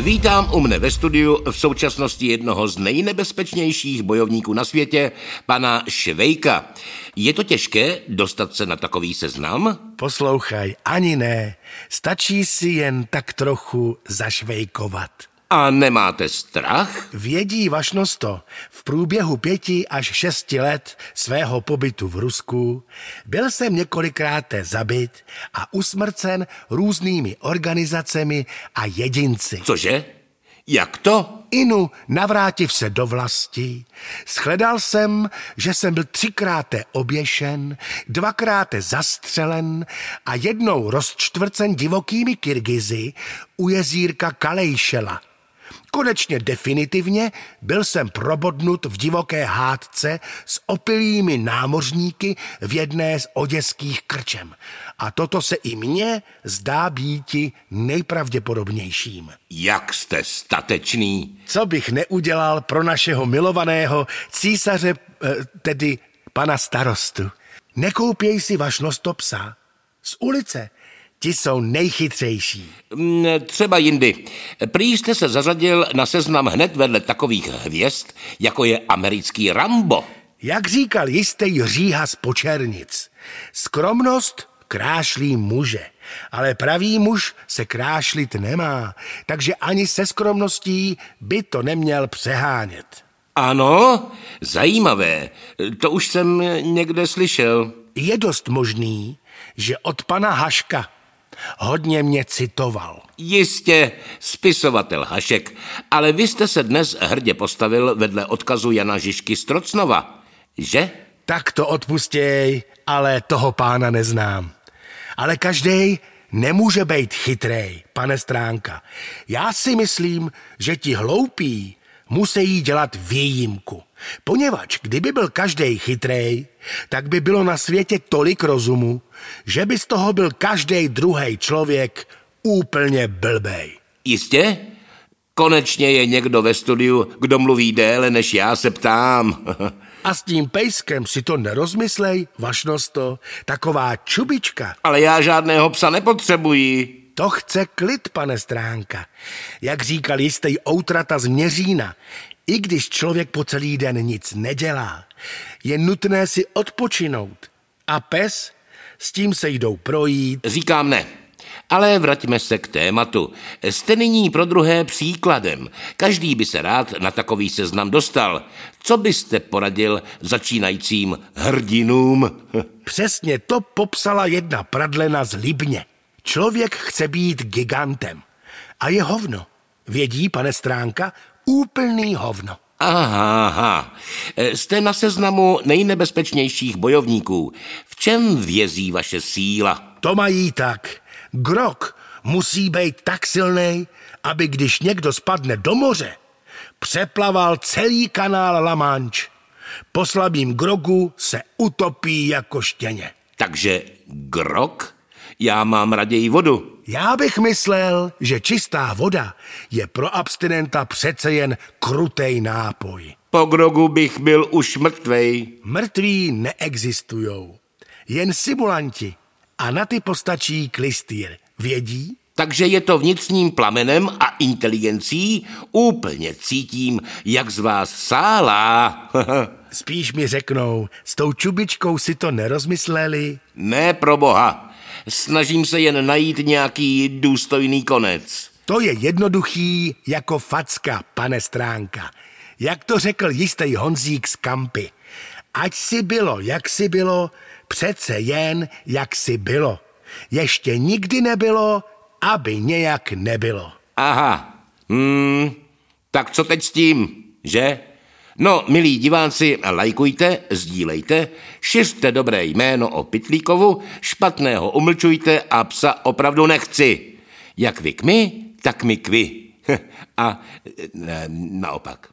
Vítám u mne ve studiu v současnosti jednoho z nejnebezpečnějších bojovníků na světě, pana Švejka. Je to těžké dostat se na takový seznam? Poslouchaj, ani ne. Stačí si jen tak trochu zašvejkovat. A nemáte strach? Vědí vašnosto, v průběhu pěti až šesti let svého pobytu v Rusku byl jsem několikrát zabit a usmrcen různými organizacemi a jedinci. Cože? Jak to? Inu, navrátiv se do vlasti, shledal jsem, že jsem byl třikrát oběšen, dvakrát zastřelen a jednou rozčtvrcen divokými Kyrgyzy u jezírka Kalejšela – Konečně definitivně byl jsem probodnut v divoké hádce s opilými námořníky v jedné z oděských krčem. A toto se i mně zdá býti nejpravděpodobnějším. Jak jste statečný? Co bych neudělal pro našeho milovaného císaře, eh, tedy pana starostu. Nekoupěj si vašnosto psa. Z ulice Ti jsou nejchytřejší. Mm, třeba jindy. Prý jste se zařadil na seznam hned vedle takových hvězd, jako je americký Rambo. Jak říkal jistý říha z počernic, skromnost krášlí muže, ale pravý muž se krášlit nemá, takže ani se skromností by to neměl přehánět. Ano, zajímavé. To už jsem někde slyšel. Je dost možný, že od pana Haška Hodně mě citoval. Jistě, spisovatel Hašek, ale vy jste se dnes hrdě postavil vedle odkazu Jana Žižky Strocnova, že? Tak to odpustěj, ale toho pána neznám. Ale každý nemůže být chytrej, pane Stránka. Já si myslím, že ti hloupí musí dělat výjimku. Poněvadž kdyby byl každý chytrej, tak by bylo na světě tolik rozumu, že by z toho byl každý druhý člověk úplně blbej. Jistě? Konečně je někdo ve studiu, kdo mluví déle, než já se ptám. A s tím pejskem si to nerozmyslej, vašnosto, taková čubička. Ale já žádného psa nepotřebuji. To chce klid, pane Stránka. Jak říkal jistý outrata z Měřína, i když člověk po celý den nic nedělá, je nutné si odpočinout. A pes, s tím se jdou projít. Říkám ne. Ale vraťme se k tématu. Jste nyní pro druhé příkladem. Každý by se rád na takový seznam dostal. Co byste poradil začínajícím hrdinům? Přesně to popsala jedna pradlena z Libně. Člověk chce být gigantem. A je hovno. Vědí, pane Stránka, úplný hovno. Aha, aha. Jste na seznamu nejnebezpečnějších bojovníků. V čem vězí vaše síla? To mají tak. Grok musí být tak silný, aby když někdo spadne do moře, přeplaval celý kanál La Manche. Po slabým grogu se utopí jako štěně. Takže grok? Já mám raději vodu. Já bych myslel, že čistá voda je pro abstinenta přece jen krutej nápoj. Po grogu bych byl už mrtvej. Mrtví neexistujou. Jen simulanti. A na ty postačí klistýr. Vědí? Takže je to vnitřním plamenem a inteligencí. Úplně cítím, jak z vás sálá. Spíš mi řeknou, s tou čubičkou si to nerozmysleli? Ne, pro boha. Snažím se jen najít nějaký důstojný konec. To je jednoduchý jako facka, pane Stránka. Jak to řekl jistý Honzík z Kampy. Ať si bylo, jak si bylo, přece jen, jak si bylo. Ještě nikdy nebylo, aby nějak nebylo. Aha, hmm, tak co teď s tím, že? No, milí diváci, lajkujte, sdílejte, šiřte dobré jméno o Pitlíkovu, špatného umlčujte a psa opravdu nechci. Jak vy k my, tak my k vy. A naopak.